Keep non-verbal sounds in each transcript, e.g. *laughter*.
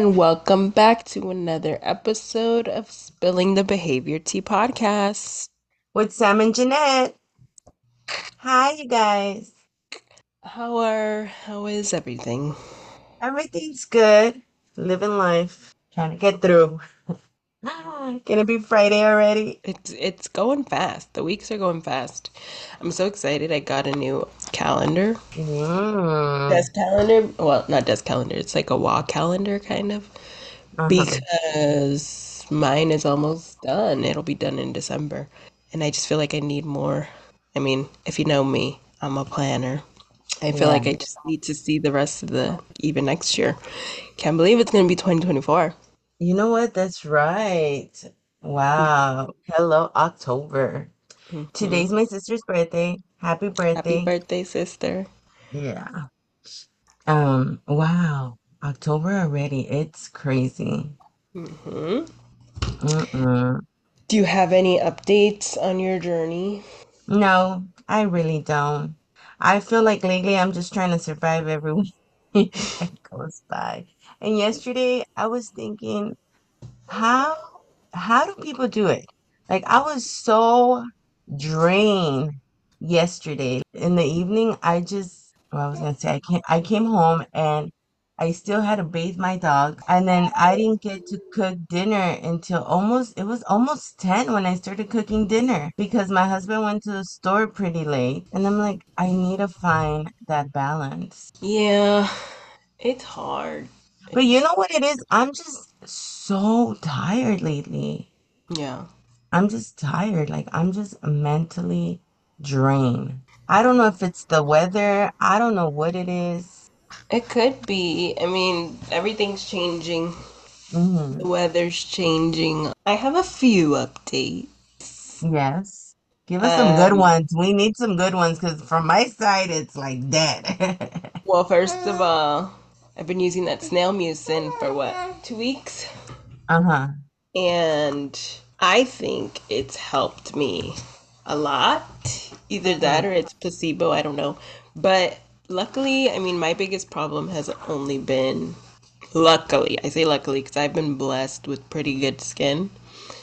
And welcome back to another episode of Spilling the Behavior Tea podcast. with Sam and Janeth. Hi, you guys. How are how is everything? Everything's good. Living life. Trying to get through. *laughs* Gonna be Friday already. It's it's going fast. The weeks are going fast. I'm so excited. I got a new calendar. Mm. Desk calendar. Well, not desk calendar. It's like a wall calendar kind of Uh-huh. because mine is almost done. It'll be done in December. And I just feel like I need more. I mean, if you know me, I'm a planner. I feel like I just need to see the rest of the even next year. Can't believe it's gonna be 2024. You know what? That's right. Wow. Hello, October. hmm Today's my sister's birthday. Happy birthday. Happy birthday. birthday, sister. Yeah. Um, wow. October already. It's crazy. hmm Mm-mm. Do you have any updates on your journey? No, I really don't. I feel like lately I'm just trying to survive every *laughs* week that goes by. And yesterday I was thinking, how how do people do it? Like I was so drained yesterday. In the evening, I just, well, I was gonna say I came I came home and I still had to bathe my dog. And then I didn't get to cook dinner until almost it was almost 10 when I started cooking dinner because my husband went to the store pretty late. And I'm like, I need to find that balance. Yeah, it's hard. But you know what it is? I'm just so tired lately. yeah. I'm just tired. Like I'm just mentally drained. I don't know if it's the weather. I don't know what it is. It could be. I mean, everything's changing. hmm The weather's changing. I have a few updates. Yes. Give us some good Um, ones. We need some good ones because from my side, it's like dead. *laughs* well, first of all, I've been using that snail mucin for what, two weeks? Uh-huh. And I think it's helped me a lot. Either that or it's placebo, I don't know. But luckily, I mean, my biggest problem has only been, luckily, I say luckily because I've been blessed with pretty good skin.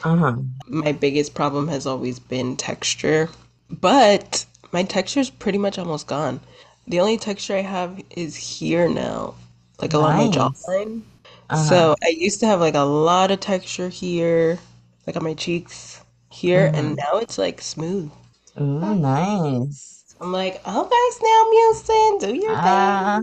Uh-huh. My biggest problem has always been texture, but my texture is pretty much almost gone. The only texture I have is here now, like along my jawline. Uh-huh. So I used to have like a lot of texture here, like on my cheeks here, and Mm-hmm. now it's like smooth. Ooh, nice. I'm like, oh, okay, Snail Mucin, do your Ah,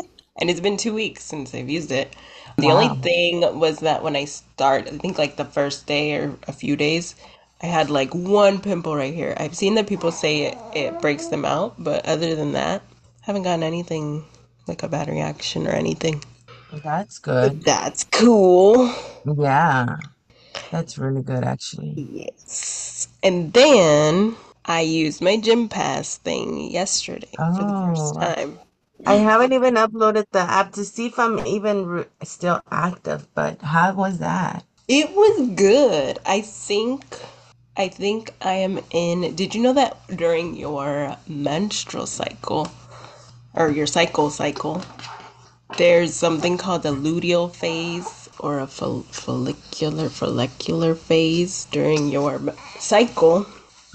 thing. And it's been two weeks since I've used it. The only thing was that when I start, I think like the first day or a few days, I had like one pimple right here. I've seen that people say it, it breaks them out, but other than that, haven't gotten anything like a bad reaction or anything. That's good. that's cool. Yeah, that's really good actually. Yes. And then I used my gym pass thing yesterday for the first Oh, time. I haven't even uploaded the app to see if I'm even re still active, but how was that? It was good. I think I think I am in. Did you know that during your menstrual cycle or your cycle cycle, there's something called the luteal phase or a fol- follicular follicular phase during your cycle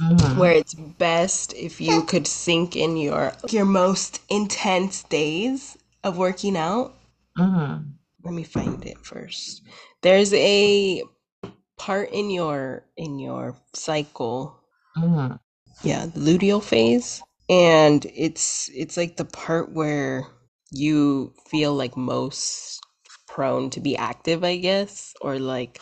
Mm-hmm. where it's best if you could sink in your your most intense days of working out. Mm-hmm. Let me find it first. There's a part in your in your cycle, Mm-hmm. yeah, the luteal phase, and it's it's like the part where you feel like most prone to be active, I guess, or like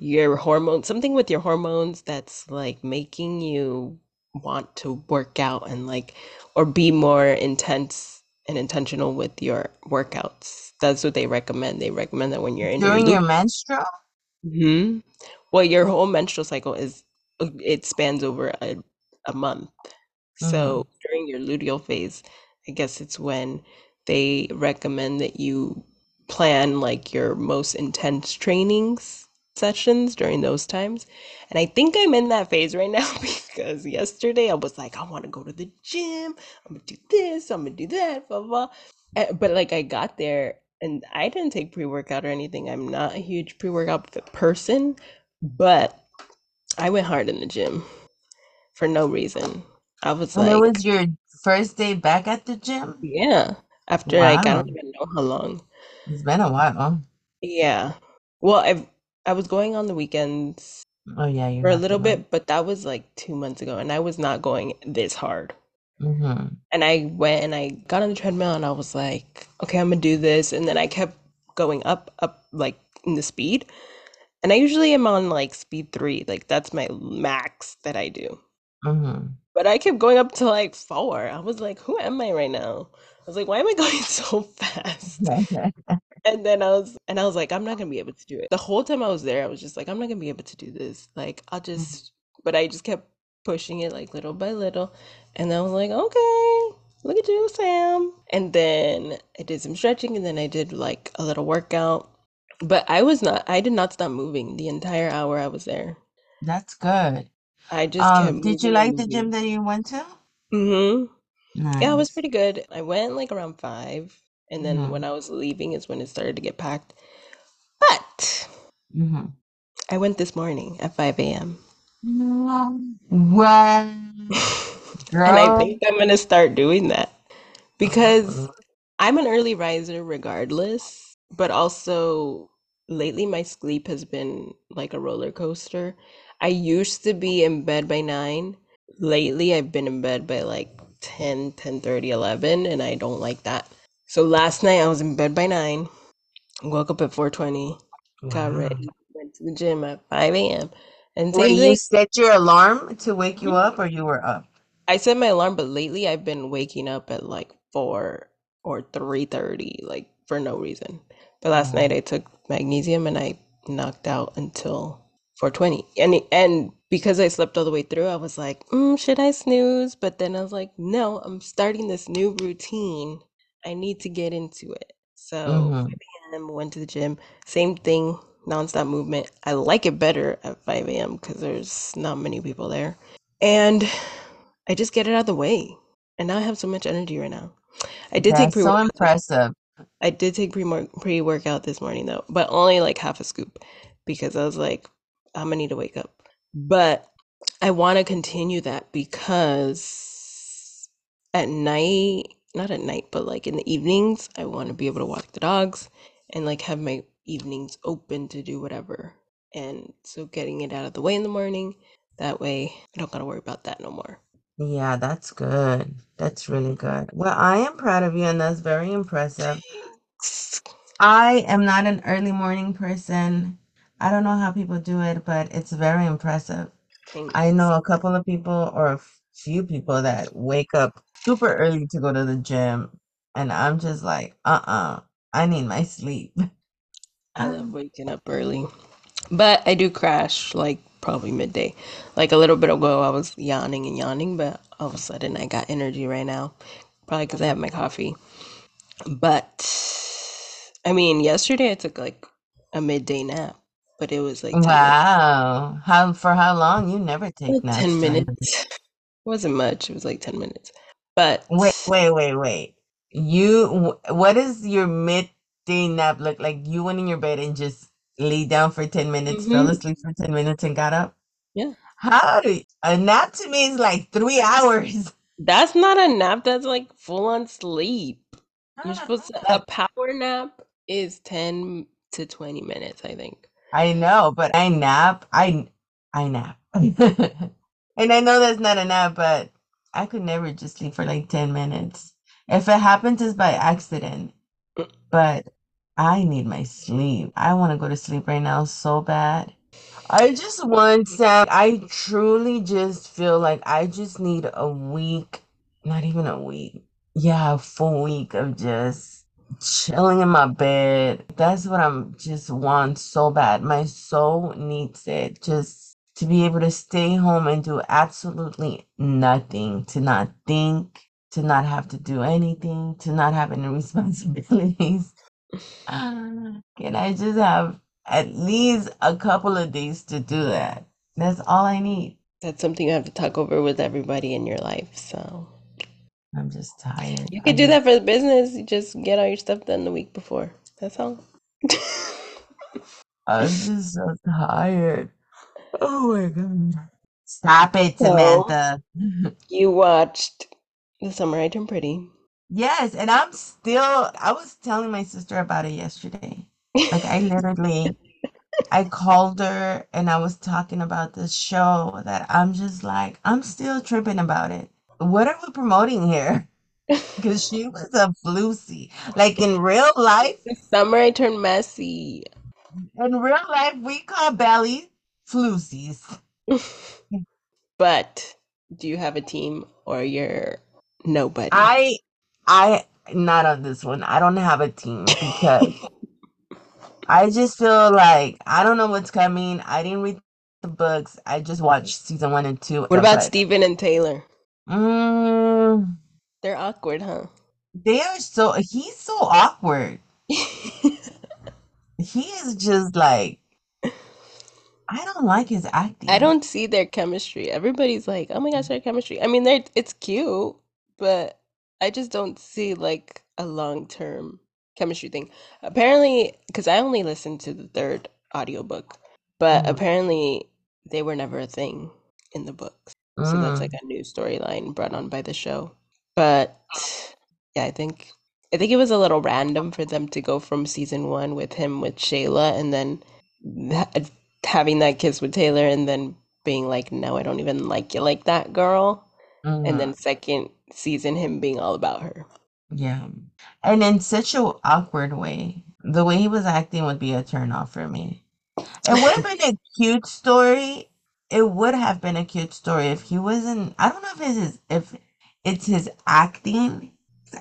your hormones, something with your hormones that's like making you want to work out and like or be more intense and intentional with your workouts. That's what they recommend. They recommend that when you're in your During your menstrual? hmm Well, your whole menstrual cycle is uh, it spans over a, a month. Mm-hmm. So during your luteal phase, I guess it's when they recommend that you plan like your most intense trainings sessions during those times. And I think I'm in that phase right *laughs* now because yesterday I was like, I want to go to the gym. I'm gonna do this. I'm gonna do that. Blah blah. But like I got there and I didn't take pre-workout or anything. I'm not a huge pre-workout person, but I went hard in the gym for no reason. I was And it like, was your first day back at the gym? yeah, after like I don't even know how long. It's been a while. Yeah. Well, I've I was going on the weekends Oh yeah, for a little bit, but that was like two months ago, and I was not going this hard. Mm-hmm. And I went and I got on the treadmill and I was like, okay, I'm gonna do this. And then I kept going up, up like in the speed. And I usually am on like speed three, like that's my max that I do. Mm-hmm. But I kept going up to like four. I was like, who am I right now? I was like, why am I going *laughs* so fast? *laughs* And then I was, and I was like, I'm not gonna be able to do it. The whole time I was there, I was just like, I'm not gonna be able to do this. Like, I'll just, but I just kept pushing it like little by little. And I was like, okay, look at you, Sam. And then I did some stretching and then I did like a little workout. But I was not, I did not stop moving the entire hour I was there. That's good. I just Um, did you like the gym that you went to? Hmm Yeah, it was pretty good. I went like around five. And then when Mm-hmm. I was leaving is when it started to get packed. But Mm-hmm. I went this morning at 5 a.m. What, *laughs* And I girl? think I'm gonna start doing that because Oh, I'm an early riser regardless, but also lately my sleep has been like a roller coaster. I used to be in bed by 9. Lately I've been in bed by like 10, 10:30, 11, and I don't like that. So last night I was in bed by 9, woke up at 4:20, got wow. ready, went to the gym at 5 a.m. And Wait, you set your alarm to wake you up or you were up? I set my alarm, but lately I've been waking up at like 4 or 3:30, like for no reason. But last mm-hmm. night Oh. I took magnesium and I knocked out until 4:20. And and because I slept all the way through, I was like, mm, should I snooze? But then I was like, no, I'm starting this new routine. I need to get into it. So Mm-hmm. 5 a.m. went to the gym. Same thing, nonstop movement. I like it better at 5 a.m. because there's not many people there. And I just get it out of the way. And now I have so much energy right now. I did take That's so impressive. I did take pre pre-workout this morning though, but only like half a scoop because I was like, I'm gonna need to wake up. But I want to continue that because at night, not at night, but like in the evenings, I want to be able to walk the dogs and like have my evenings open to do whatever. And so getting it out of the way in the morning, that way I don't gotta worry about that no more. Yeah, that's good. That's really good. Well, I am proud of you, and that's very impressive. I am not an early morning person. I don't know how people do it, but it's very impressive. I know a couple of people or a few people that wake up super early to go to the gym, and I'm just like, uh-uh, I need my sleep. I love waking up early. But I do crash like probably midday. Like a little bit ago, I was yawning and yawning, but all of a sudden I got energy right now. Probably because I have my coffee. But I mean, yesterday I took like a midday nap, but it was like 10 minutes. Wow. How for how long? You never take Like naps 10 minutes. *laughs* It wasn't much. It was like 10 minutes. But Wait, wait, wait, wait. You, wh- what does your midday nap look like? You went in your bed and just lay down for 10 minutes, fell hmm asleep for 10 minutes and got up? yeah. How do you, a nap to me is like three *laughs* hours. That's not a nap. That's like full on sleep. You're supposed to, a power nap is 10 to 20 minutes, I think. I know, but I nap. I I nap. *laughs* And I know that's not a nap, but I could never just sleep for like 10 minutes. If it happens, it's by accident. But I need my sleep. I want to go to sleep right now so bad. I just want Sam. I truly just feel like I just need a week, not even a week. Yeah, a full week of just chilling in my bed. That's what I'm just want so bad. My soul needs it. Just to be able to stay home and do absolutely nothing, to not think, to not have to do anything, to not have any *laughs* responsibilities. *laughs* Can I just have at least a couple of days to do that? That's all I need. That's something you have to talk over with everybody in your life. So I'm just tired. you could do that for the business. You just get all your stuff done the week before. That's all. *laughs* I'm just so tired. Oh my god. Stop it, So Samantha. *laughs* you watched The Summer I Turned Pretty. Yes, and I'm still, I was telling my sister about it yesterday. Like, I literally, I called her and I was talking about this show that I'm just like, I'm still tripping about it. What are we promoting here? *laughs* Because she was a floozy. Like in real life, The Summer I Turned Messy. in real life, we call belly floozies. *laughs* But do you have a team or you're nobody? I, I, not on this one. I don't have a team because *laughs* I just feel like I don't know what's coming. I didn't read the books. I just watched season one and two. What about but Steven and Taylor? Mm, They're awkward, huh? they are so he's so awkward. *laughs* He is just like I don't like his acting. I don't see their chemistry. Everybody's like, "Oh my gosh, their chemistry." I mean, they're it's cute, but I just don't see like a long-term chemistry thing. Apparently, because I only listened to the third audiobook, but Mhm. apparently they were never a thing in the books. So that's like Mm, a new storyline brought on by the show. But yeah, I think I think it was a little random for them to go from season one with him with Shayla and then ha- having that kiss with Taylor and then being like, no, I don't even like you like that girl. And then second season, him being all about her. Yeah. And in such a awkward way. The way he was acting would be a turn off for me. It would have been a cute story. It would have been a cute story if he wasn't. I don't know if it's his, if it's his acting.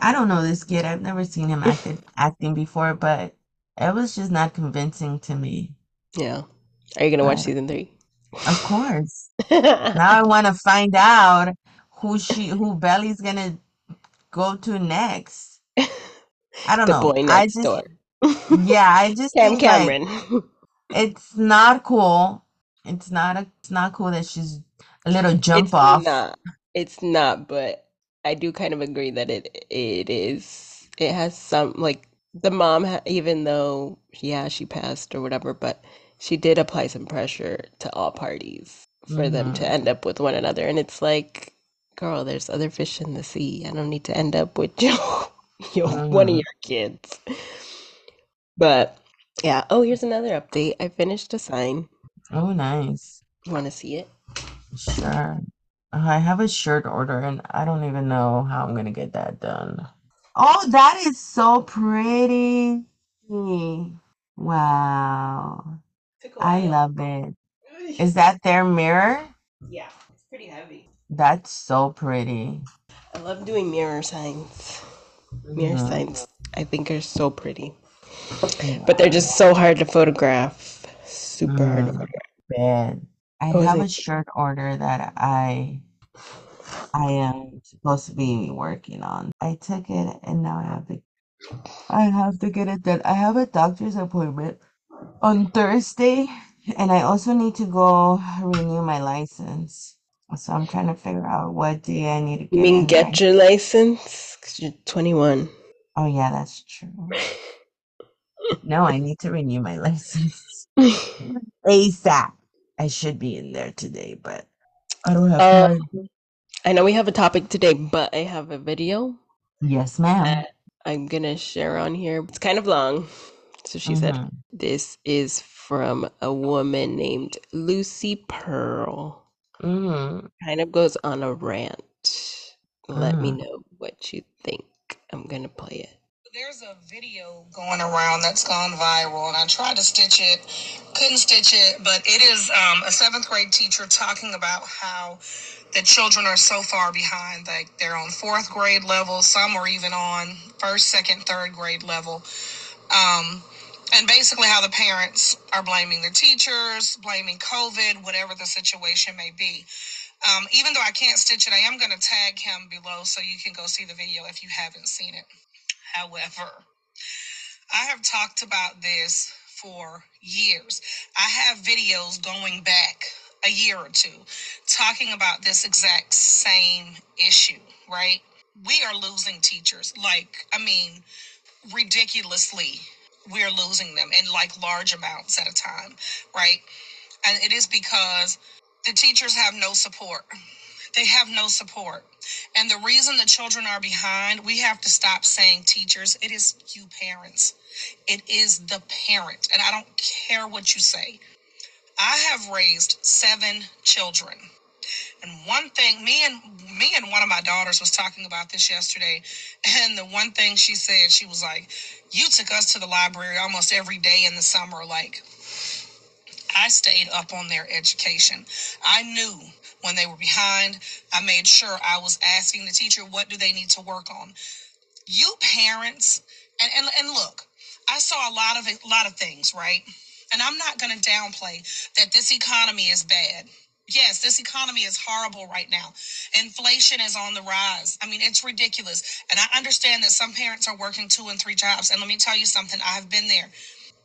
I don't know this kid. I've never seen him *laughs* acted acting before, but it was just not convincing to me. Yeah. Are you gonna watch season three? of course, *laughs* now I want to find out who she, who Belly's gonna go to next. I don't The know. boy I next just, door. yeah, I *laughs* just Cam think like Cameron. it's not cool. It's not a, it's not cool that she's a little jump It's off. not. It's not, but I do kind of agree that it it is. It has some like the mom, even though yeah she passed or whatever, but she did apply some pressure to all parties for them to hmm end up with one another, and it's like, girl, there's other fish in the sea. I don't need to end up with *laughs* your your one of hmm your kids. But yeah. Oh, here's another update. I finished a sign. Oh, nice. You want to see it? Sure. I have a shirt order and I don't even know how I'm gonna get that done. Oh, that is so pretty. Wow. I love it. Is that their mirror? Yeah, it's pretty heavy. That's so pretty. I love doing mirror signs. Mirror hmm signs, I think, are so pretty. But they're just so hard to photograph. Super hard Mm, photograph. bad. I What was have a it? shirt order that I I am supposed to be working on. I took it and now I have to I have to get it done. I have a doctor's appointment on Thursday and I also need to go renew my license. So I'm trying to figure out what day I need to You mean in there. get your license? Because you're 21. Oh yeah, that's true. *laughs* No, I need to renew my license *laughs* ASAP. I should be in there today, but I don't have Um, time. I know we have a topic today, but I have a video Yes, ma'am. that I'm gonna share on here. It's kind of long. So she said, Mm-hmm. this is from a woman named Lucy Pearl. Mm-hmm. Kind of goes on a rant. Let me Mm. know what you think. I'm gonna play it. There's a video going around that's gone viral, and I tried to stitch it, couldn't stitch it, but it is um, a seventh grade teacher talking about how the children are so far behind. Like they're on fourth grade level, some are even on first, second, third grade level. Um, and basically, how the parents are blaming their teachers, blaming COVID, whatever the situation may be. Um, even though I can't stitch it, I am going to tag him below so you can go see the video if you haven't seen it. However, I have talked about this for years. I have videos going back a year or two talking about this exact same issue, right? We are losing teachers, like, I mean, ridiculously. we're losing them in like large amounts at a time, right? And it is because the teachers have no support. They have no support. And the reason the children are behind, we have to stop saying teachers. It is you parents. It is the parent. And I don't care what you say. I have raised seven children. And one thing, me and me and one of my daughters was talking about this yesterday, and the one thing she said, she was like, "You took us to the library almost every day in the summer. Like I stayed up on their education. I knew when they were behind. I made sure I was asking the teacher, what do they need to work on? You parents, and, and, and look, I saw a lot of a lot of things, right? And I'm not going to downplay that this economy is bad. Yes, this economy is horrible right now. Inflation is on the rise. I mean, it's ridiculous. And I understand that some parents are working two and three jobs. And let me tell you something, I have been there.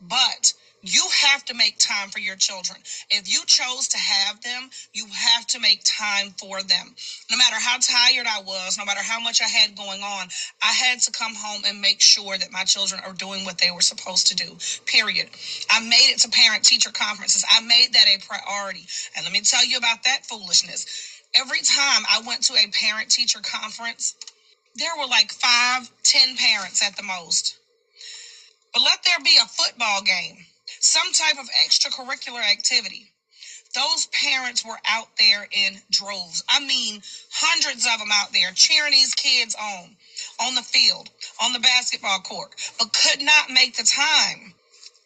But you have to make time for your children. If you chose to have them, you have to make time for them. No matter how tired I was, no matter how much I had going on, I had to come home and make sure that my children are doing what they were supposed to do. Period. I made it to parent teacher conferences. I made that a priority. And let me tell you about that foolishness. Every time I went to a parent teacher conference, there were like five, ten parents at the most but let there be a football game, some type of extracurricular activity. Those parents were out there in droves. I mean, hundreds of them out there cheering these kids on, on the field, on the basketball court, but could not make the time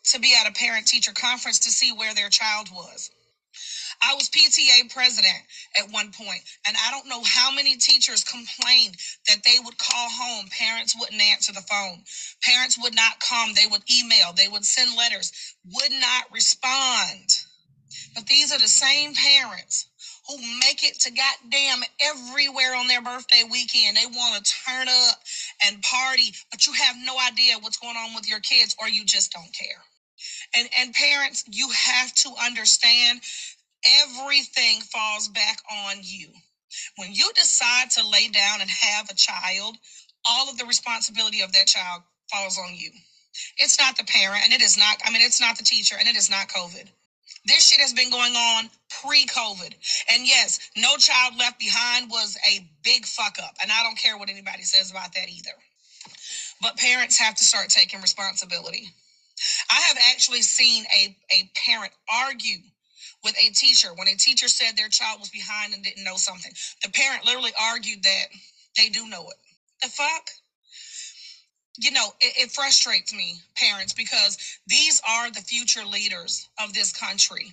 to be at a parent teacher conference to see where their child was. I was PTA president at one point, and I don't know how many teachers complained that they would call home. Parents wouldn't answer the phone. Parents would not come. They would email. They would send letters, would not respond. But these are the same parents who make it to goddamn everywhere on their birthday weekend. They want to turn up and party, but you have no idea what's going on with your kids or you just don't care. And and parents, you have to understand everything falls back on you. When you decide to lay down and have a child, all of the responsibility of that child falls on you. It's not the parent, and it is not, I mean, it's not the teacher, and it is not COVID. This shit has been going on pre COVID. And yes, No Child Left Behind was a big fuck up. And I don't care what anybody says about that either. But parents have to start taking responsibility. I have actually seen a, a parent argue with a teacher when a teacher said their child was behind and didn't know something. The parent literally argued that they do know it. The fuck? You know, it, it frustrates me, parents, because these are the future leaders of this country.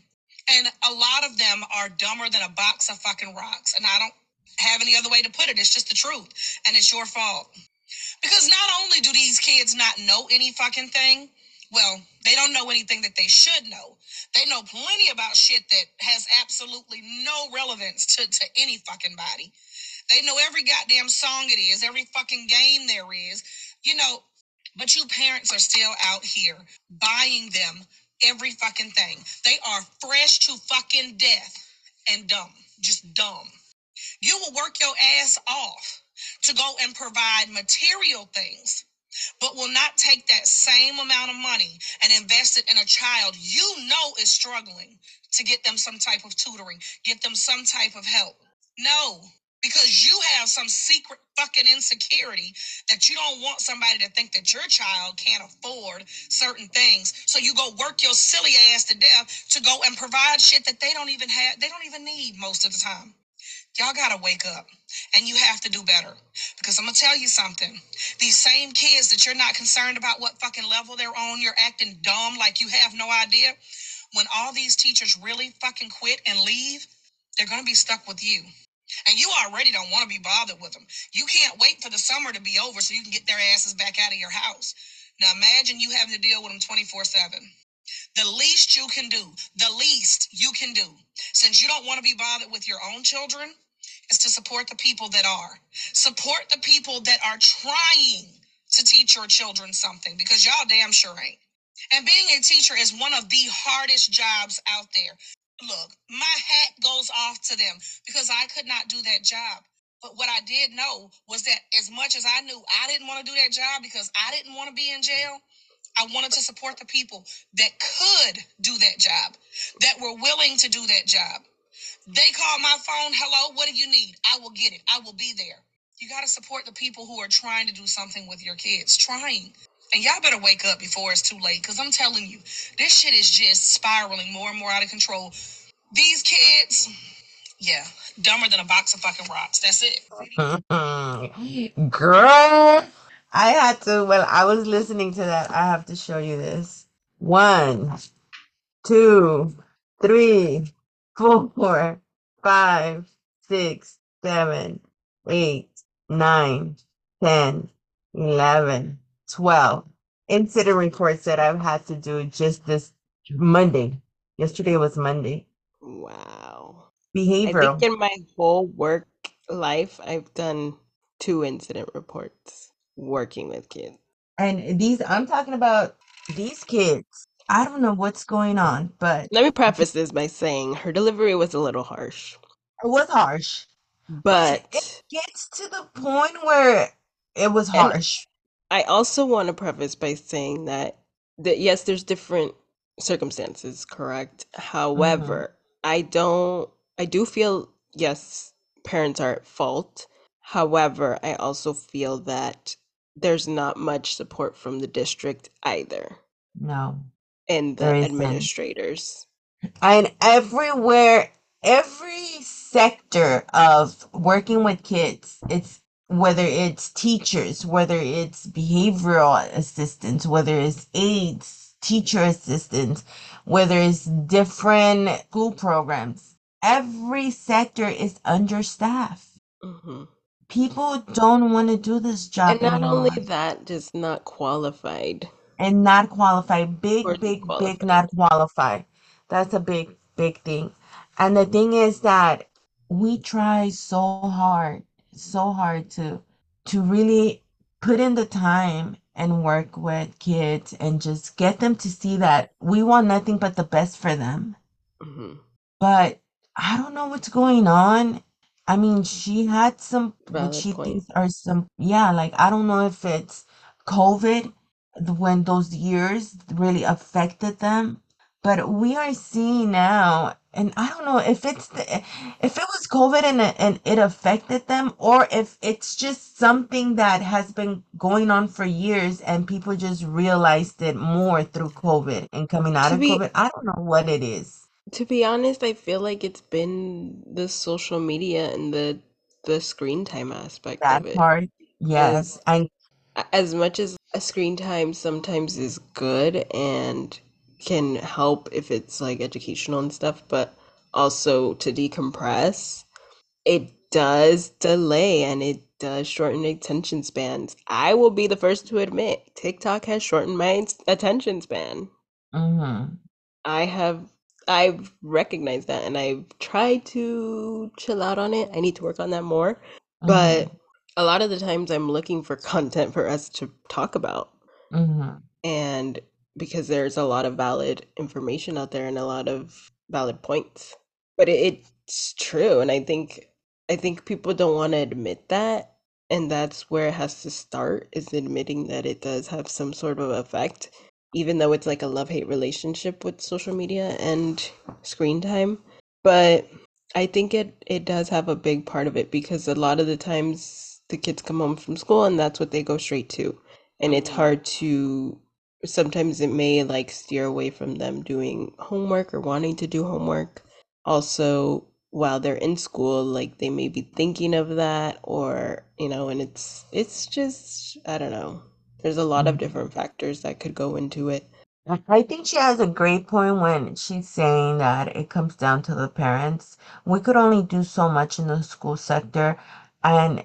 And a lot of them are dumber than a box of fucking rocks. And I don't have any other way to put it. It's just the truth. And it's your fault. Because not only do these kids not know any fucking thing, well, they don't know anything that they should know. They know plenty about shit that has absolutely no relevance to, to any fucking body. They know every goddamn song it is, every fucking game there is, you know. But you parents are still out here buying them every fucking thing. They are fresh to fucking death and dumb, just dumb. You will work your ass off to go and provide material things, but will not take that same amount of money and invest it in a child you know is struggling to get them some type of tutoring, get them some type of help. No, because you have some secret fucking insecurity that you don't want somebody to think that your child can't afford certain things. So you go work your silly ass to death to go and provide shit that they don't even have, they don't even need most of the time. Y'all gotta wake up and you have to do better. Because I'm gonna tell you something. These same kids that you're not concerned about what fucking level they're on, you're acting dumb like you have no idea. When all these teachers really fucking quit and leave, they're gonna be stuck with you. And you already don't want to be bothered with them. You can't wait for the summer to be over so you can get their asses back out of your house. Now imagine you having to deal with them 24 7. The least you can do, the least you can do, since you don't want to be bothered with your own children, is to support the people that are. Support the people that are trying to teach your children something because y'all damn sure ain't. And being a teacher is one of the hardest jobs out there. Look, my hat goes off to them because I could not do that job. But what I did know was that as much as I knew I didn't want to do that job because I didn't want to be in jail, I wanted to support the people that could do that job, that were willing to do that job. They call my phone, hello, what do you need? I will get it. I will be there. You got to support the people who are trying to do something with your kids, trying. And y'all better wake up before it's too late because I'm telling you, this shit is just spiraling more and more out of control. These kids, yeah, dumber than a box of fucking rocks. That's it. *laughs* Girl, I had to, when I was listening to that, I have to show you this. One, two, three, four, five, six, seven, eight, nine, ten, eleven, twelve incident reports that I've had to do just this Monday. Yesterday was Monday. Wow. I think in my whole work life, I've done two incident reports working with kids. And these, I'm talking about these kids. I don't know what's going on, but Let me preface this by saying her delivery was a little harsh, it was harsh. But it gets to the point where it was harsh. I also want to preface by saying that that yes, there's different circumstances, correct? hmm However, I don't I do feel yes, parents are at fault. However, I also feel that there's not much support from the district either No, and the administrators. And everywhere, every sector of working with kids, it's whether it's teachers, whether it's behavioral assistants, whether it's aides, teacher assistants, whether it's different school programs, every sector is understaffed. hmm People don't want to do this job And not only that, just not qualified and not qualified. or Big, big, big, not qualify. That's a big, big thing. And the thing is that we try so hard, so hard to to really put in the time and work with kids and just get them to see that we want nothing but the best for them. hmm But I don't know what's going on. I mean, she had some what Valid she point. thinks are some, yeah, like I don't know if it's COVID when those years really affected them. But we are seeing now, and I don't know if it's the, if it was COVID and it, and it affected them, or if it's just something that has been going on for years and people just realized it more through COVID and coming out To of be COVID. I don't know what it is. to be honest, I feel like it's been the social media and the the screen time aspect That of it. part, yes. And as much as a screen time sometimes is good and can help if it's like educational and stuff, but also to decompress, it does delay and it does shorten attention spans. I will be the first to admit TikTok has shortened my attention span. mm-hmm, I have I've recognized that and I've tried to chill out on it. I need to work on that more. But mm-hmm, a lot of the times I'm looking for content for us to talk about. mm-hmm, And because there's a lot of valid information out there and a lot of valid points. But it, it's true and I think I think people don't want to admit that and that's where it has to start is admitting that it does have some sort of effect even though it's like a love-hate relationship with social media and screen time. But I think it it does have a big part of it because a lot of the times the kids come home from school and that's what they go straight to. And it's hard to sometimes it may like steer away from them doing homework or wanting to do homework. Also, while they're in school, like they may be thinking of that or, you know, and it's it's just I don't know. There's a lot of mm-hmm. different factors that could go into it. I I think she has a great point when she's saying that it comes down to the parents. We could only do so much in the school sector, and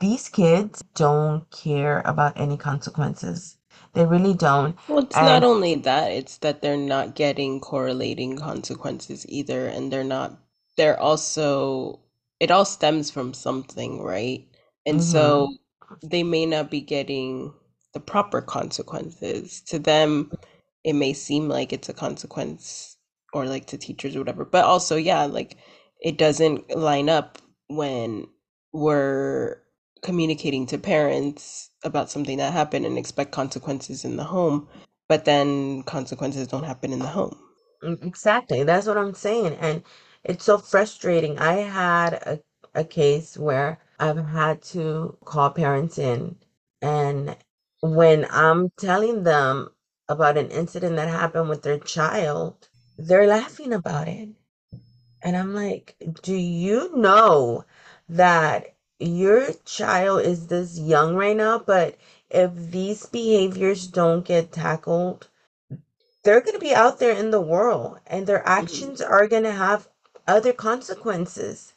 these kids don't care about any consequences. They really don't. Well, it's not only that, it's that they're not getting correlating consequences either, and they're not, they're also, it all stems from something, right? And mm-hmm, so they may not be getting the proper consequences. To them, it may seem like it's a consequence, or like to teachers or whatever, but also, yeah, like it doesn't line up when we're communicating to parents about something that happened and expect consequences in the home, but then consequences don't happen in the home. Mm, Exactly. That's what I'm saying. And it's so frustrating. I had a, a case where I've had to call parents in, and when I'm telling them about an incident that happened with their child, they're laughing about it. And I'm like, do you know that your child is this young right now, but if these behaviors don't get tackled, they're going to be out there in the world and their Mhm. actions are going to have other consequences.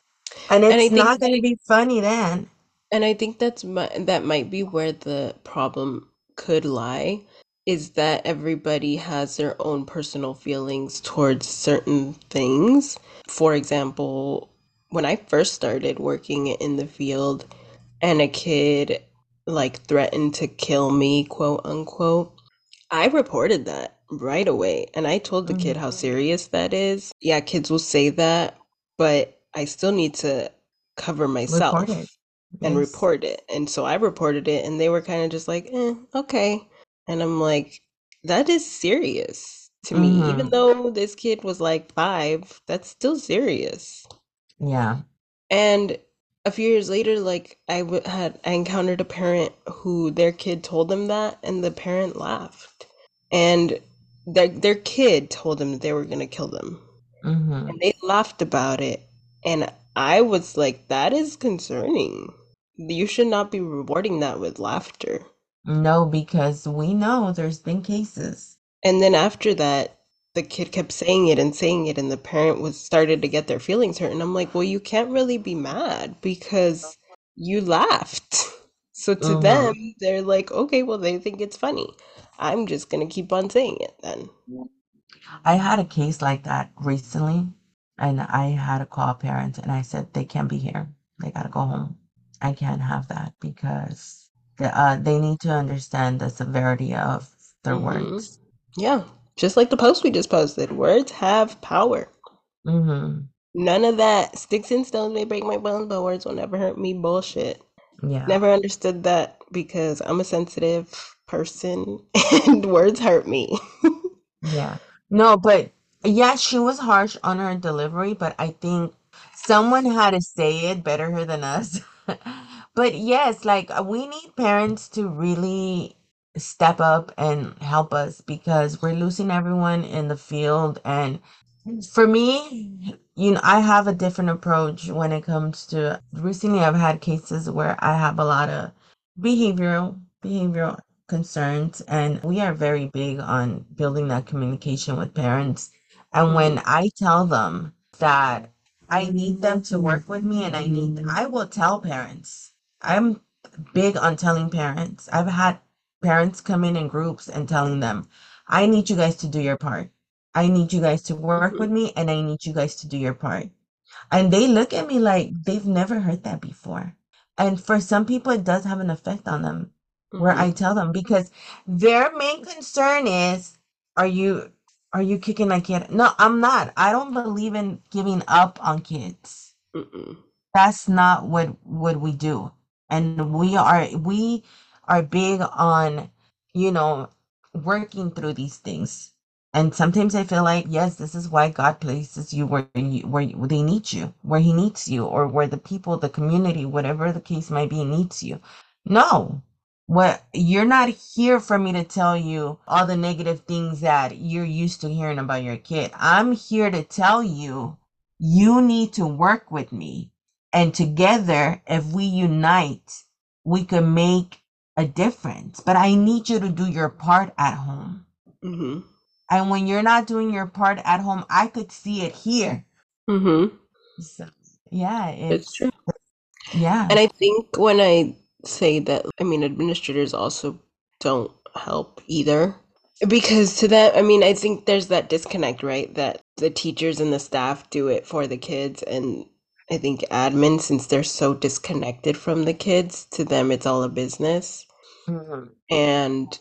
And And I it's think not going to be funny then. And I think that's mi- that might be where the problem could lie, is that everybody has their own personal feelings towards certain things. For example, when I first started working in the field and a kid like threatened to kill me, quote unquote, I reported that right away. And I told the kid Mhm. how serious that is. Yeah, kids will say that, but I still need to cover Report myself and Yes. report it. And so I reported it, and they were kind of just like, eh, okay. And I'm like, that is serious to me. Even hmm though this kid was like five, that's still serious. Yeah. And a few years later, like I w had I encountered a parent who their kid told them that, and the parent laughed. And their their kid told them that they were gonna kill them. hmm And they laughed about it. And I was like, that is concerning. You should not be rewarding that with laughter. No, because we know there's been cases. And then after that, the kid kept saying it and saying it, and the parent was started to get their feelings hurt. And I'm like, well, you can't really be mad because you laughed. *laughs* So to hmm them, they're like, okay, well, they think it's funny. I'm just gonna keep on saying it then. I had a case like that recently, and I had to call parents and I said they can't be here. They gotta go home. I can't have that because the, uh, they need to understand the severity of their hmm words. Yeah, just like the post we just posted, words have power. hmm None of that sticks and stones may break my bones, but words will never hurt me bullshit. Yeah. Never understood that because I'm a sensitive person *laughs* and words hurt me. Yeah. No, but yeah, she was harsh on her delivery, but I think someone had to say it better than us. *laughs* But yes, like we need parents to really step up and help us because we're losing everyone in the field. And for me, you know, I have a different approach when it comes to recently I've had cases where I have a lot of behavioral behavioral concerns and we are very big on building that communication with parents. And when Mhm. I tell them that I need them to work with me and I need I will tell parents. I'm big on telling parents. I've had parents come in in groups and telling them, I need you guys to do your part. I need you guys to work with me and I need you guys to do your part. And they look at me like they've never heard that before. And for some people, it does have an effect on them where mm-hmm. I tell them because their main concern is, are you are you kicking my kid? No, I'm not. I don't believe in giving up on kids. Mm-mm. That's not what what we do. And we are we are big on, you know, working through these things. And sometimes I feel like, yes, this is why God places you where you, where they need you, where He needs you, or where the people, the community, whatever the case might be, needs you. No, what you're not here for me to tell you all the negative things that you're used to hearing about your kid. I'm here to tell you you need to work with me. And together, if we unite, we can make a difference. But I need you to do your part at home. Mhm. And when you're not doing your part at home, I could see it here. Mm-hmm. So, yeah, It's it's, true. yeah. And I think when I say that, I mean, administrators also don't help either. Because to them, I mean, I think there's that disconnect, right? That the teachers and the staff do it for the kids. And I think admin, since they're so disconnected from the kids, to them, it's all a business. Mhm. And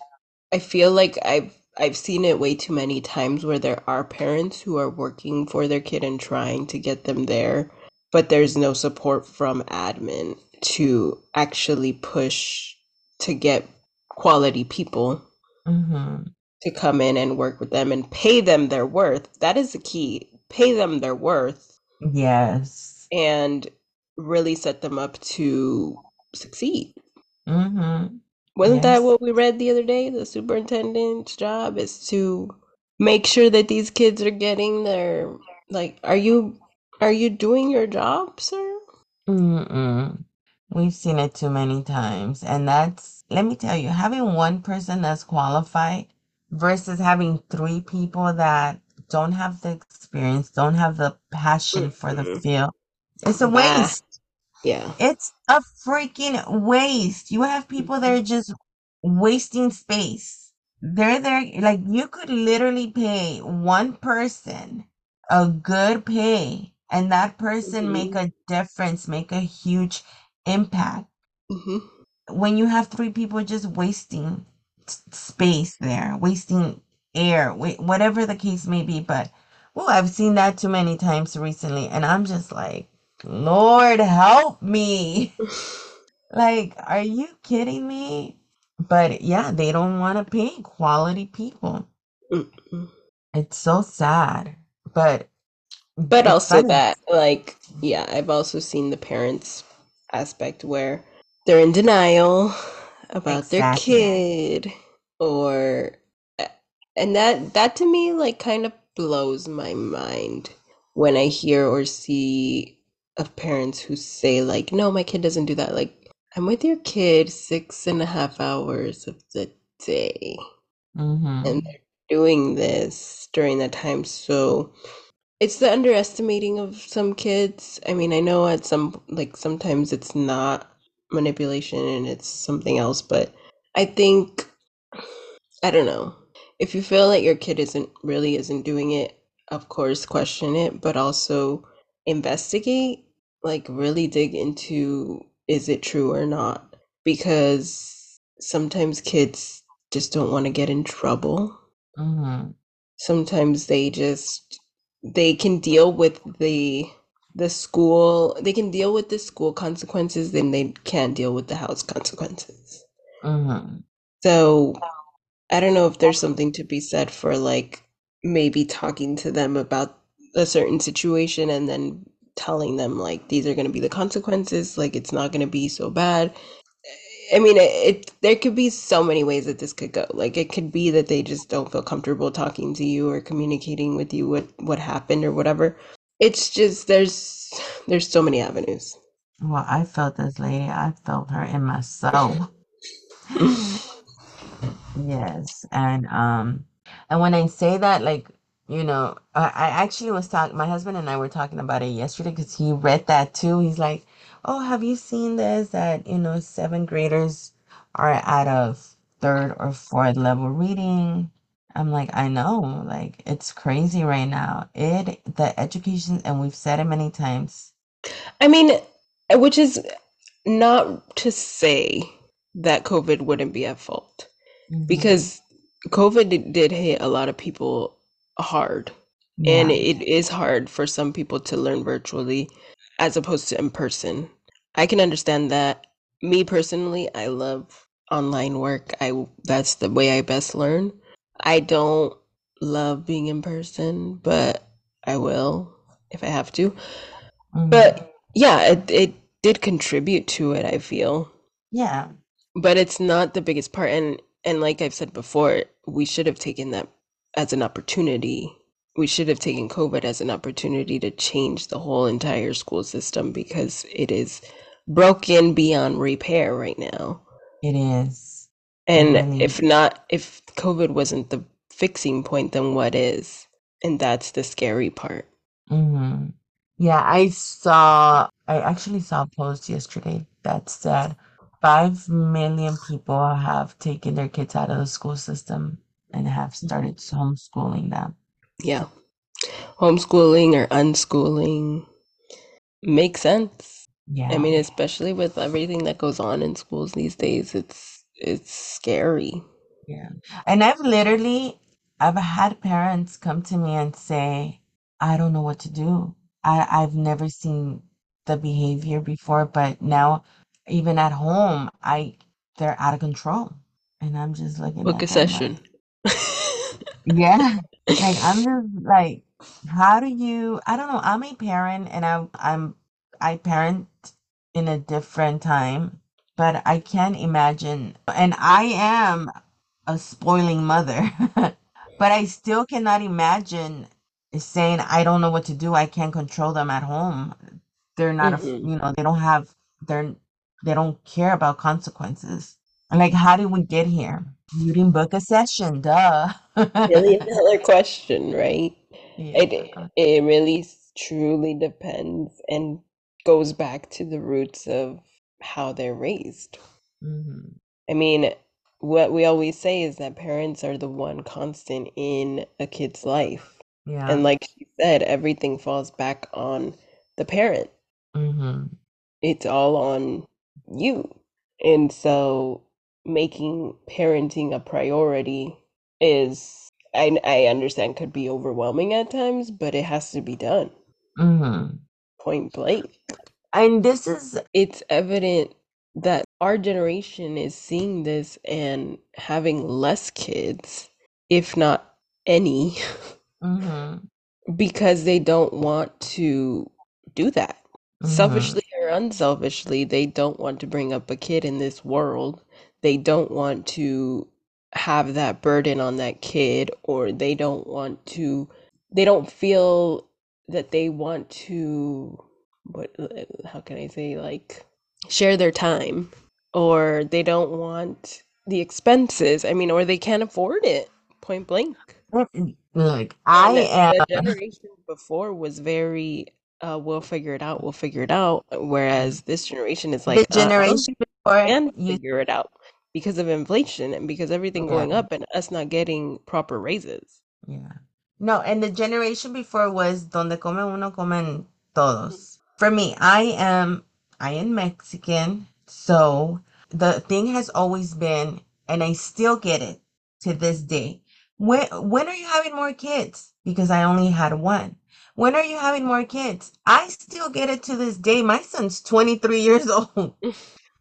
I feel like I've I've seen it way too many times where there are parents who are working for their kid and trying to get them there, but there's no support from admin to actually push to get quality people Mm-hmm. to come in and work with them and pay them their worth. That is the key. Pay them their worth Yes. And really set them up to succeed. Mm-hmm. Wasn't that what we read the other day? The superintendent's job is to make sure that these kids are getting their like are you are you doing your job, sir? Mm-mm. We've seen it too many times. And that's, let me tell you, having one person that's qualified versus having three people that don't have the experience, don't have the passion for the field, it's a Bah. waste. Yeah. It's a freaking waste. You have people that are just wasting space. They're there, like, you could literally pay one person a good pay, and that person make Mhm. a difference, make a huge impact. hmm When you have three people just wasting space there, wasting air, whatever the case may be. But, oh, I've seen that too many times recently, and I'm just like, Lord, help me. *laughs* Like, are you kidding me? But yeah, they don't want to pay quality people. Mm-mm. It's so sad. But But also funny. that, like, yeah, I've also seen the parents aspect where they're in denial about their kid or eh, and that that to me like kind of blows my mind when I hear or see of parents who say like, no, my kid doesn't do that. Like, I'm with your kid six and a half hours of the day Mm-hmm. and they're doing this during that time. So it's the underestimating of some kids. I mean, I know at some like sometimes it's not manipulation and it's something else, but I think I don't know. If you feel that your kid isn't really isn't doing it, of course question it, but also investigate, like really dig into is it true or not? Because sometimes kids just don't want to get in trouble Mm-hmm. sometimes they just they can deal with the the school they can deal with the school consequences then they can't deal with the house consequences Mm-hmm. so i don't know if there's something to be said for like maybe talking to them about a certain situation and then telling them like these are going to be the consequences like it's not going to be so bad I mean, it, it there could be so many ways that this could go. Like it could be that they just don't feel comfortable talking to you or communicating with you what what happened or whatever. It's just there's there's so many avenues. Well, I felt this lady. I felt her in my soul. *laughs* Yes, and um, and when I say that, like, you know, I, I actually was talking, my husband and I were talking about it yesterday because he read that too. He's like, "Oh, have you seen this? That, you know, seventh graders are out of third or fourth level reading." I'm like, I know, like, it's crazy right now. It, the education, and we've said it many times. I mean, which is not to say that COVID wouldn't be at fault Mhm. because COVID did, did hit a lot of people hard. And it is hard for some people to learn virtually as opposed to in person. I can understand that. Me personally, I love online work. I that's the way I best learn. I don't love being in person, but I will if I have to. Mhm. But yeah, it it did contribute to it, I feel. Yeah. But it's not the biggest part and and like I've said before, we should have taken that as an opportunity. We should have taken COVID as an opportunity to change the whole entire school system because it is broken beyond repair right now. It is. And if not, if COVID wasn't the fixing point, then what is? And that's the scary part. hmm Yeah, I saw, I actually saw a post yesterday that said 5 million people have taken their kids out of the school system and have started homeschooling them. Yeah. Homeschooling or unschooling makes sense. Yeah. I mean, especially with everything that goes on in schools these days, it's it's scary. Yeah. And I've literally, I've had parents come to me and say, I don't know what to do. I, I've never seen the behavior before, but now even at home, I they're out of control. And I'm just looking Book at a session. like, *laughs* yeah. Like I'm just like, how do you I don't know, I'm a parent and I I'm I parent in a different time, but I can't imagine and I am a spoiling mother. *laughs* But I still cannot imagine saying I don't know what to do. I can't control them at home. They're not a, f- hmm you know, they don't have they're they don't care about consequences. And like how did we get here? You didn't book a session, duh. Million dollar *laughs* question, right? Yeah. It it really s- truly depends and goes back to the roots of how they're raised. hmm I mean, what we always say is that parents are the one constant in a kid's life. Yeah. And like she said, everything falls back on the parent. hmm It's all on you. And so making parenting a priority is I I understand could be overwhelming at times, but it has to be done. hmm Point blank. And this is It's evident that our generation is seeing this and having less kids, if not any, hmm *laughs* because they don't want to do that. hmm Selfishly or unselfishly, they don't want to bring up a kid in this world. They don't want to have that burden on that kid, or they don't want to, they don't feel that they want to, what, uh, how can I say, like, share their time, or they don't want the expenses. I mean, or they can't afford it, point blank. like I the am generation before was very, uh, we'll figure it out, we'll figure it out. Whereas this generation is the like, uh, uh generation before and you figure it out because of inflation and because everything yeah. going up and us not getting proper raises. Yeah. No, and the generation before was donde come uno, comen todos. Mm. For me, I am I am Mexican, so the thing has always been, and I still get it to this day. When when are you having more kids? Because I only had one. When are you having more kids? I still get it to this day. My son's 23 years *laughs* old.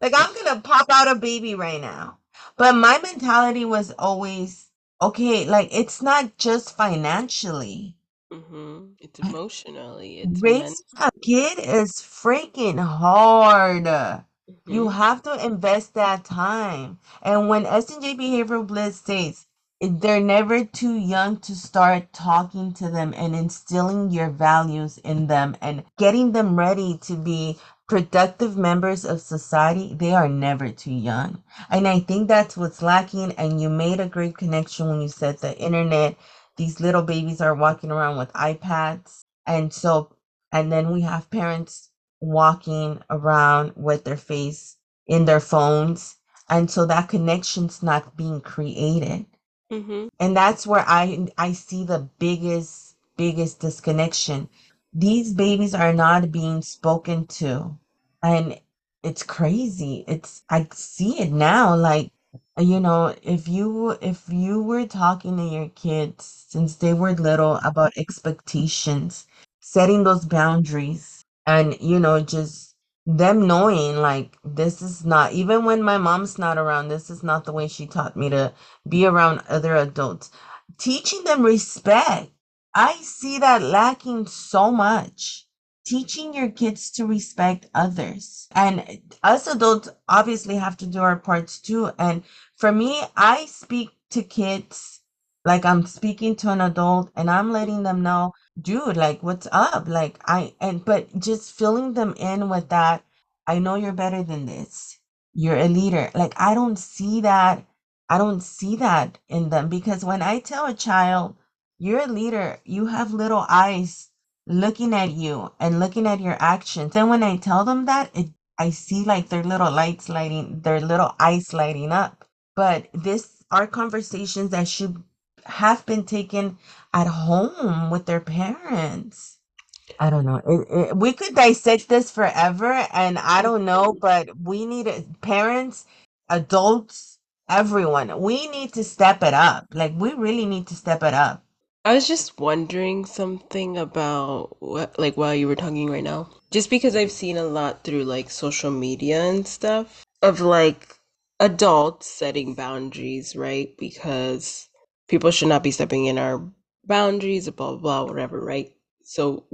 Like I'm gonna pop out a baby right now. But my mentality was always, okay, like it's not just financially. hmm It's emotionally, it's Raising a kid is freaking hard. You hmm have to invest that time. And when S&J Behavioral Bliss states they're never too young to start talking to them and instilling your values in them and getting them ready to be productive members of society, they are never too young. And I think that's what's lacking. And you made a great connection when you said the internet, these little babies are walking around with iPads. And so, and then we have parents walking around with their face in their phones. And so that connection's not being created. hmm And that's where I I see the biggest biggest disconnection. These babies are not being spoken to. And it's crazy. It's I see it now like you know, if you if you were talking to your kids since they were little about expectations, setting those boundaries and you know just them knowing like this is not even when my mom's not around, this is not the way she taught me to be around other adults. Teaching them respect. I see that lacking so much. Teaching your kids to respect others. And us adults obviously have to do our parts too. And for me, I speak to kids like I'm speaking to an adult and I'm letting them know, dude, like what's up? Like I and but just filling them in with that, I know you're better than this. You're a leader. Like I don't see that I don't see that in them because when I tell a child, you're a leader, you have little eyes looking at you and looking at your actions. Then when I tell them that, it I see like their little lights lighting, their little eyes lighting up. But this are conversations that should have been taken at home with their parents. I don't know. It, it, we could dissect this forever, and I don't know, but we need parents, adults, everyone. We need to step it up. Like we really need to step it up. I was just wondering something about what, like, while you were talking right now. Just because I've seen a lot through like social media and stuff of like adults setting boundaries, right? Because people should not be stepping in our boundaries, blah, blah, blah, whatever, right? So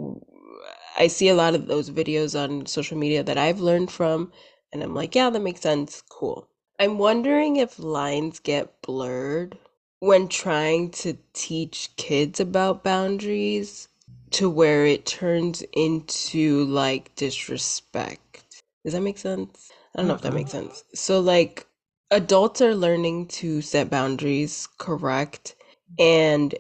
I see a lot of those videos on social media that I've learned from, and I'm like, yeah, that makes sense. Cool. I'm wondering if lines get blurred when trying to teach kids about boundaries to where it turns into like disrespect. Does that make sense? I don't know if that makes sense. So, like, adults are learning to set boundaries, correct? And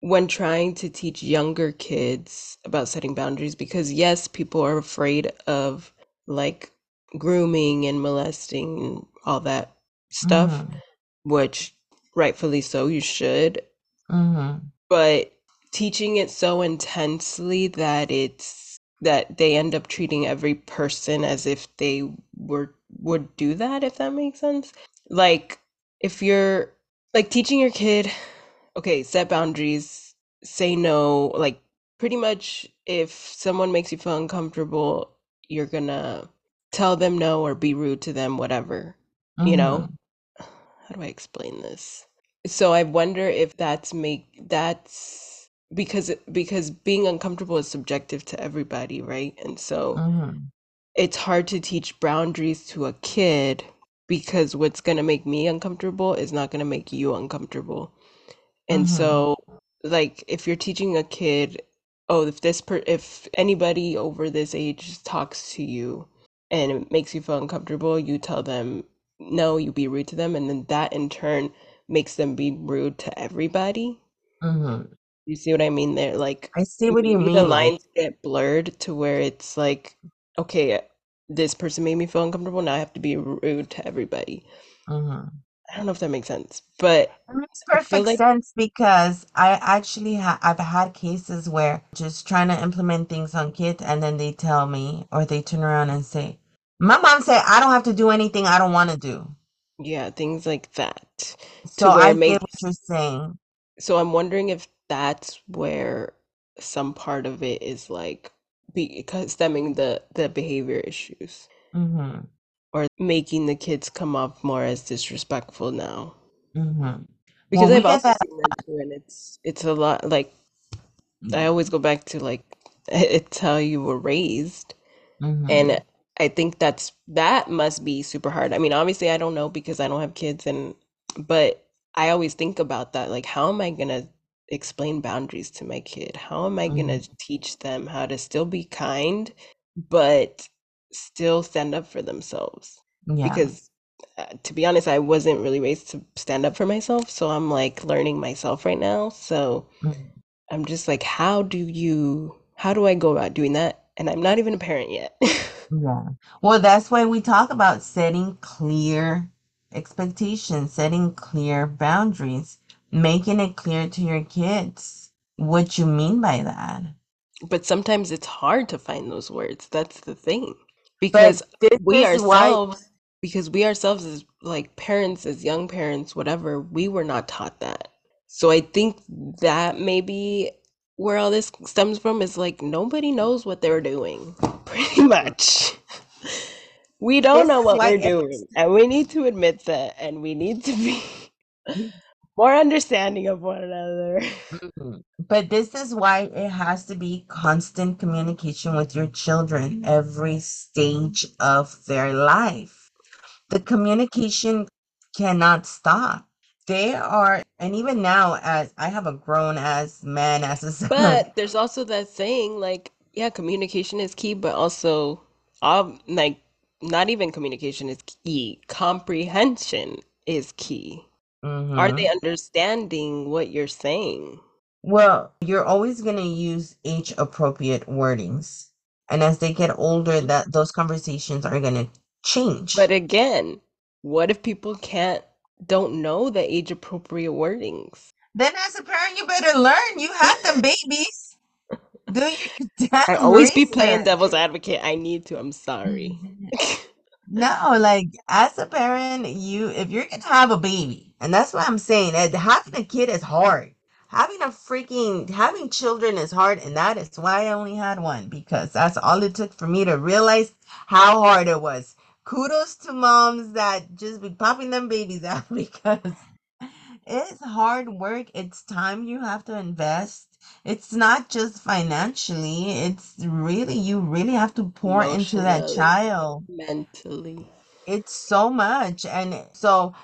when trying to teach younger kids about setting boundaries, because yes, people are afraid of like grooming and molesting and all that stuff, Mm-hmm. which rightfully so, you should Mm-hmm. but teaching it so intensely that it's that they end up treating every person as if they were would do that if that makes sense like if you're like teaching your kid okay set boundaries say no like pretty much if someone makes you feel uncomfortable you're gonna tell them no or be rude to them whatever you know Mm-hmm. how do I explain this? So I wonder if that's make that's because because being uncomfortable is subjective to everybody, right? And so Mm-hmm. it's hard to teach boundaries to a kid because what's going to make me uncomfortable is not going to make you uncomfortable. And Mm-hmm. so like if you're teaching a kid, oh, if this per if anybody over this age talks to you and it makes you feel uncomfortable, you tell them no, you be rude to them, and then that in turn makes them be rude to everybody. Mm-hmm. You see what I mean there? Like I see what you mean. the lines get blurred to where it's like, okay, this person made me feel uncomfortable, now I have to be rude to everybody. mm-hmm. I don't know if that makes sense, but It makes perfect like sense because I actually ha I've had cases where just trying to implement things on kids and then they tell me or they turn around and say, My mom said I don't have to do anything I don't want to do. Yeah, things like that. So where I get what makes, you're saying. so I'm wondering if that's where some part of it is like because stemming the the behavior issues Mm-hmm. or making the kids come off more as disrespectful now. Mm-hmm. Well, Because we I've get also that. seen that too, and it's it's a lot like I always go back to like *laughs* it's how you were raised. Mm-hmm. And I think that's that must be super hard. I mean, obviously I don't know because I don't have kids and but I always think about that like how am I gonna explain boundaries to my kid? How am I gonna Mm-hmm. teach them how to still be kind but still stand up for themselves? Yeah. Because uh, to be honest, I wasn't really raised to stand up for myself, so I'm like learning myself right now. So Mm-hmm. I'm just like, how do you, how do I go about doing that? And I'm not even a parent yet. *laughs* Yeah. Well, that's why we talk about setting clear expectations, setting clear boundaries, making it clear to your kids what you mean by that. But sometimes it's hard to find those words. That's the thing. Because we is why, ourselves, because we ourselves as like parents, as young parents, whatever, we were not taught that. So I think that maybe where all this stems from is like nobody knows what they're doing, *laughs* pretty much. We don't this know what why we're doing, and we need to admit that, and we need to be *laughs* more understanding of one another. Mhm. but this is why it has to be constant communication with your children every stage of their life. The communication cannot stop. They are, and even now, as I have a grown as man, as a *laughs* son. But there's also that saying, like, yeah, communication is key, but also, um, like, not even communication is key. Comprehension is key. Are they hmm understanding what you're saying? Well, you're always going to use age appropriate wordings. And as they get older, that those conversations are going to change. But again, what if people can't, don't know the age appropriate wordings? Then as a parent, you better learn. You have them *laughs* babies. Do you *laughs* I damn always be playing devil's advocate. I need to. I'm sorry. *laughs* No, like as a parent, you if you're gonna have a baby, and that's what I'm saying, that having a kid is hard. having a freaking having children is hard, and that is why I only had one because that's all it took for me to realize how hard it was. Kudos to moms that just be popping them babies out *laughs* because it's hard work. It's time you have to invest. It's not just financially, it's really, you really have to pour into that child. mentally. It's so much. And so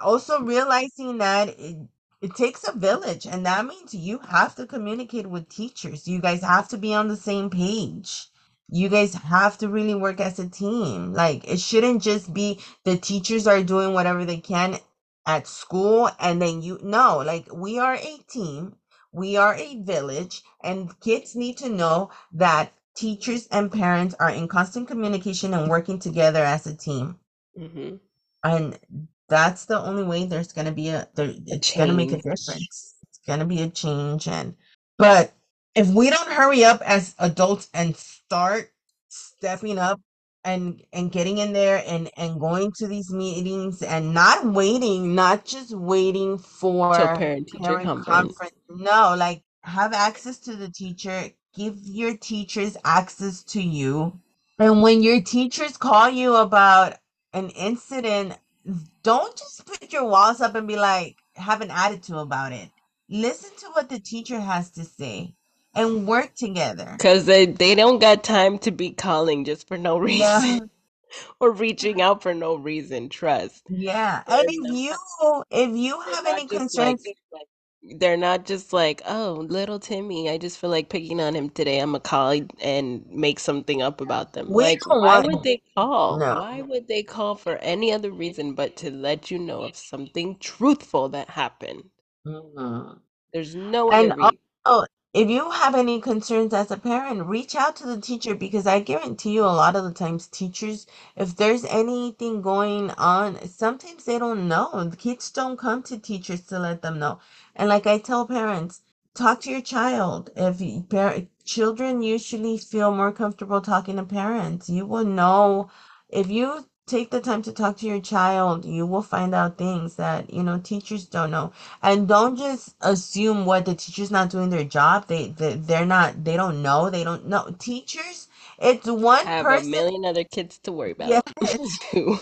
also realizing that it, it takes a village and that means you have to communicate with teachers you guys have to be on the same page you guys have to really work as a team. Like it shouldn't just be the teachers are doing whatever they can at school and then you know, like we are a team we are a village and kids need to know that teachers and parents are in constant communication and working together as a team. Hmm and that's the only way there's gonna be a there it's gonna make a difference. It's gonna be a change and but if we don't hurry up as adults and start stepping up and and getting in there and and going to these meetings and not waiting, not just waiting for parent teacher parent conference. conference. No, like have access to the teacher, give your teachers access to you. And when your teachers call you about an incident, don't just put your walls up and be like, have an attitude about it. Listen to what the teacher has to say and work together. Because they, they don't got time to be calling just for no *laughs* reason or reaching out for no reason. Trust. yeah. And if you if you have any just like, concerns, they're not just like, oh, little Timmy, I just feel like picking on him today. I'm gonna call and make something up about them. we Like, why would they call? no. Why would they call for any other reason but to let you know of something truthful that happened? Mhm. There's no And also, if you have any concerns as a parent, reach out to the teacher because I guarantee you a lot of the times teachers, if there's anything going on, sometimes they don't know. The kids don't come to teachers to let them know. And like I tell parents, talk to your child. If you, children usually feel more comfortable talking to parents, you will know if you take the time to talk to your child, you will find out things that, you know, teachers don't know. And don't just assume what the teacher's not doing their job. They, they they're not they don't know. They don't know. Teachers, it's one I Have a person. million other kids to worry Yes, *laughs* about too.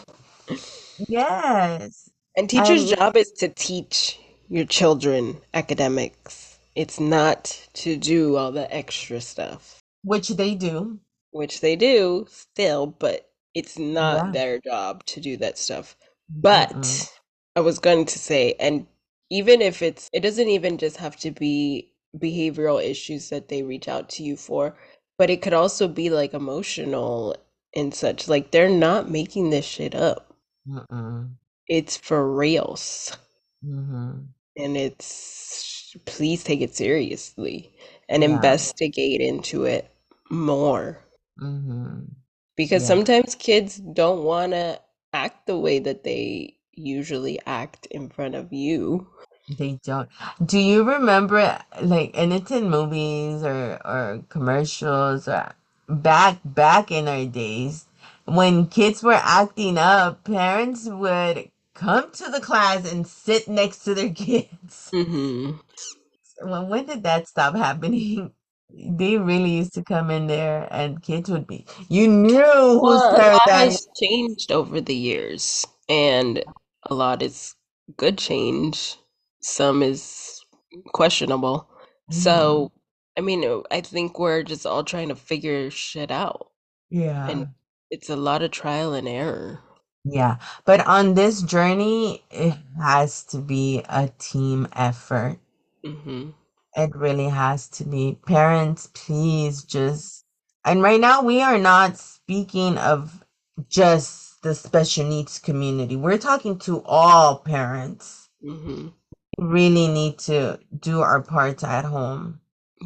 yes. And teachers' And job is to teach your children academics. It's not to do all the extra stuff, which they do. which they do still, but it's not their job to do that stuff. But I was going to say, and even if it's, it doesn't even just have to be behavioral issues that they reach out to you for, but it could also be like emotional and such. Like they're not making this shit up. Mm-mm. It's for reals. Mhm. And it's, please take it seriously and Yeah. investigate into it more. Mhm. Because Yeah. sometimes kids don't want to act the way that they usually act in front of you. They don't. Do you remember like and it's in movies or or commercials or back back in our days when kids were acting up, parents would come to the class and sit next to their *laughs* kids. hmm When when did that stop happening? They really used to come in there and kids would be you knew whose Well, a lot that has changed over the years, and a lot is good change. Some is questionable. Mhm. So, I mean, uh, I think we're just all trying to figure shit out, Yeah. and it's a lot of trial and error. Yeah, but on this journey, it has to be a team effort. hmm It really has to be. Parents, please just, and right now we are not speaking of just the special needs community. We're talking to all parents. hmm We really need to do our parts at home.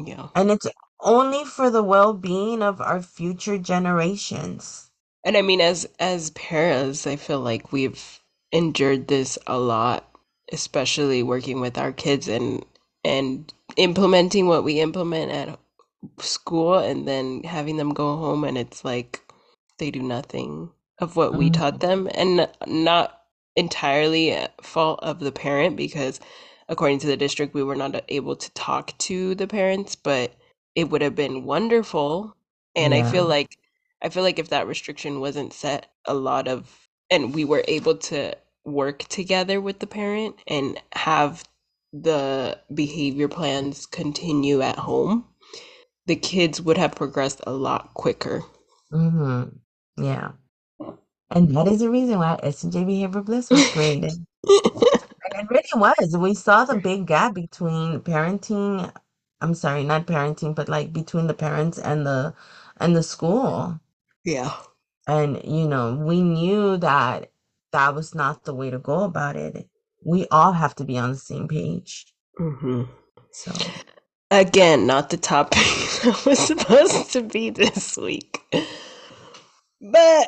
Yeah. And it's only for the well-being of our future generations. And I mean, as as parents, I feel like we've endured this a lot, especially working with our kids and and implementing what we implement at school and then having them go home and it's like they do nothing of what we Mhm. taught them and not entirely fault of the parent because according to the district, we were not able to talk to the parents, but it would have been wonderful. And I feel like I feel like if that restriction wasn't set, a lot of and we were able to work together with the parent and have the behavior plans continue at home, the kids would have progressed a lot quicker. Mm-hmm. Yeah. And that is the reason why S&J Behavior Bliss was created. And *laughs* it really was. We saw the big gap between parenting, I'm sorry, not parenting, but like between the parents and the and the school. yeah. And you know, we knew that that was not the way to go about it. We all have to be on the same page. hmm So, Again, not the topic *laughs* that was supposed to be this week. But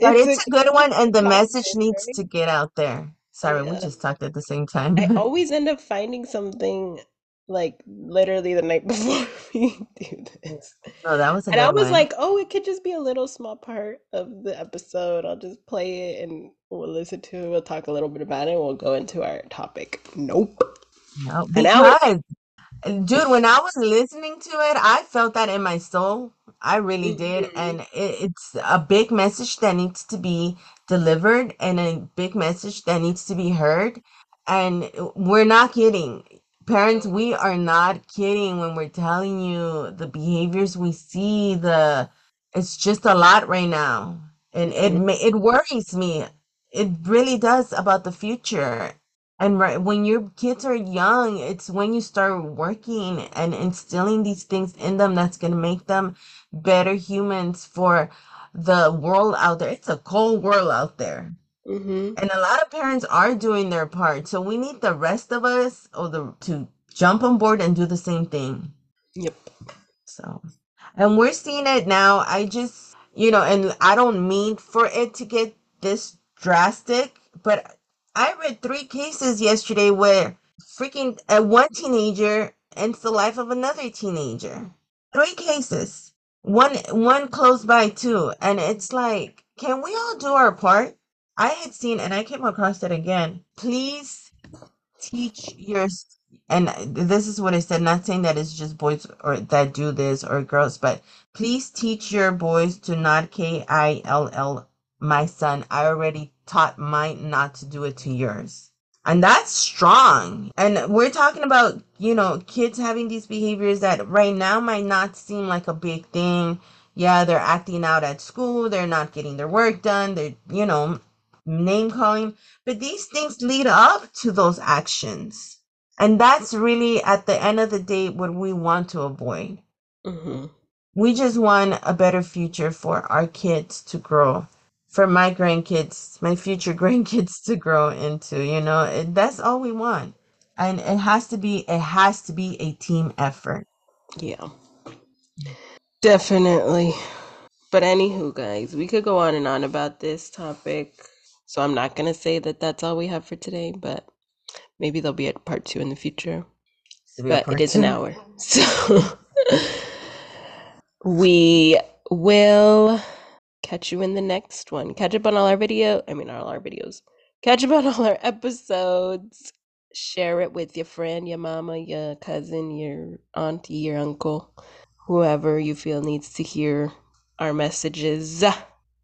but it's it's a good one and the message needs to get out there. Sorry, we just talked at the same time. I *laughs* always end up finding something like literally the night *laughs* before we do this. No, that was a And I was one. like, oh, it could just be a little small part of the episode. I'll just play it and we'll listen to it. We'll talk a little bit about it. And we'll go into our topic. Nope. No, And now because Dude, when I was listening to it, I felt that in my soul. I really did. Mhm. And it, it's a big message that needs to be delivered and a big message that needs to be heard. And we're not kidding. Parents, we are not kidding when we're telling you the behaviors we see, the it's just a lot right now. And it ma- it worries me. It really does about the future. And right when your kids are young, it's when you start working and instilling these things in them that's going to make them better humans for the world out there. It's a cold world out there. Mhm. And a lot of parents are doing their part. So we need the rest of us or the to jump on board and do the same thing. Yep. So, and we're seeing it now. I just, you know, and I don't mean for it to get this drastic, but I read three cases yesterday where freaking uh, one teenager ends the life of another teenager. Three cases. One one close by too. And it's like, can we all do our part? I had seen and I came across it again. Please teach your and this is what I said, not saying that it's just boys or that do this or girls, but please teach your boys to not K I L L my son. I already taught mine not to do it to yours. And that's strong. And we're talking about, you know, kids having these behaviors that right now might not seem like a big thing. Yeah, they're acting out at school, they're not getting their work done, they're, you know, name calling. But these things lead up to those actions. And that's really, at the end of the day, what we want to avoid. Mhm. We just want a better future for our kids to grow, for my grandkids, my future *laughs* grandkids to grow into, you know, that's all we want. And it has to be, it has to be a team effort. Yeah. Definitely. But anywho, guys, we could go on and on about this topic. So I'm not gonna say that that's all we have for today, but maybe there'll be a part two in the future. To But it is is an hour, *laughs* so we will catch you in the next one. Catch up on all our video. I mean, all our videos. Catch up on all our episodes. Share it with your friend, your mama, your cousin, your auntie, your uncle, whoever you feel needs to hear our messages.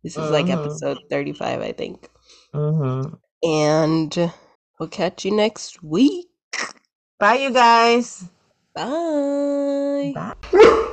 This is like Mhm. episode 35, I think. Mm-hmm. And we'll catch you next week. Bye, you guys. Bye. Bye. *laughs*